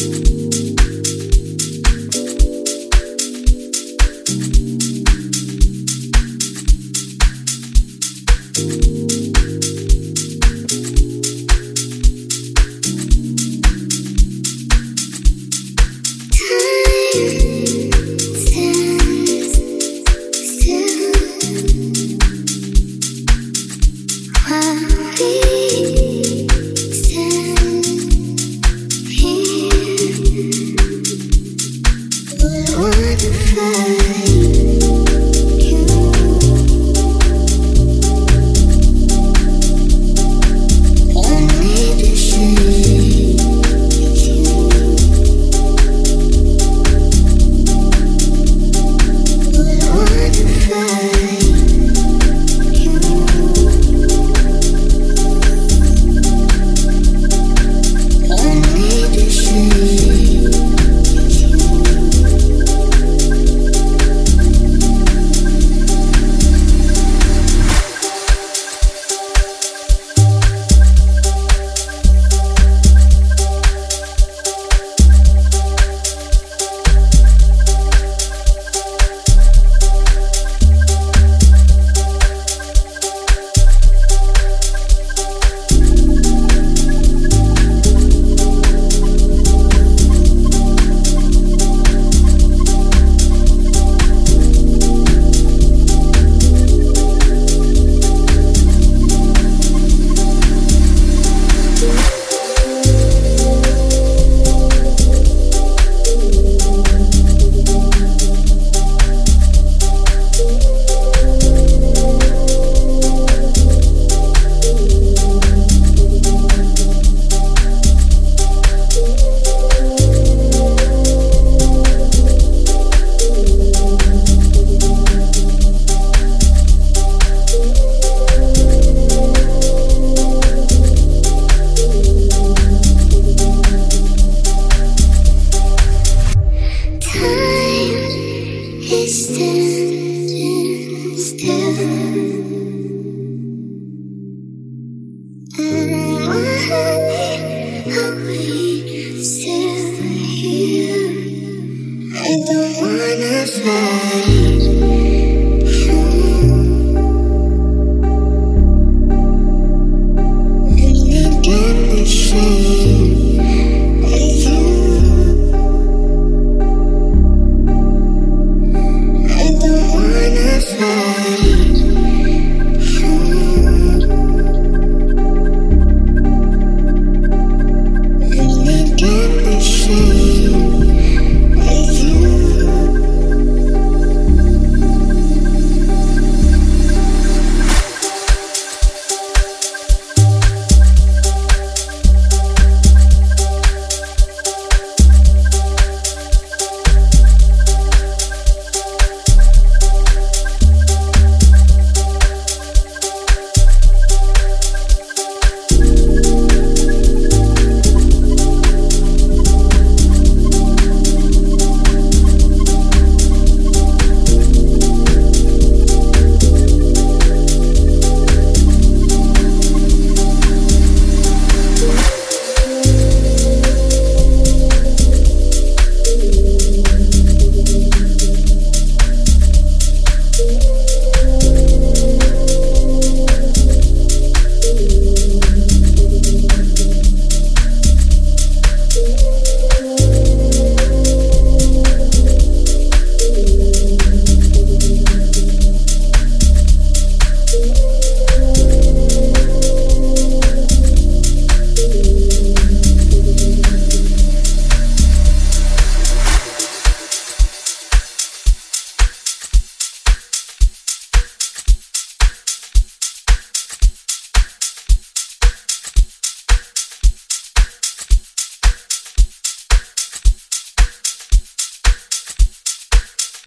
you. Mm-hmm. I don't wanna fly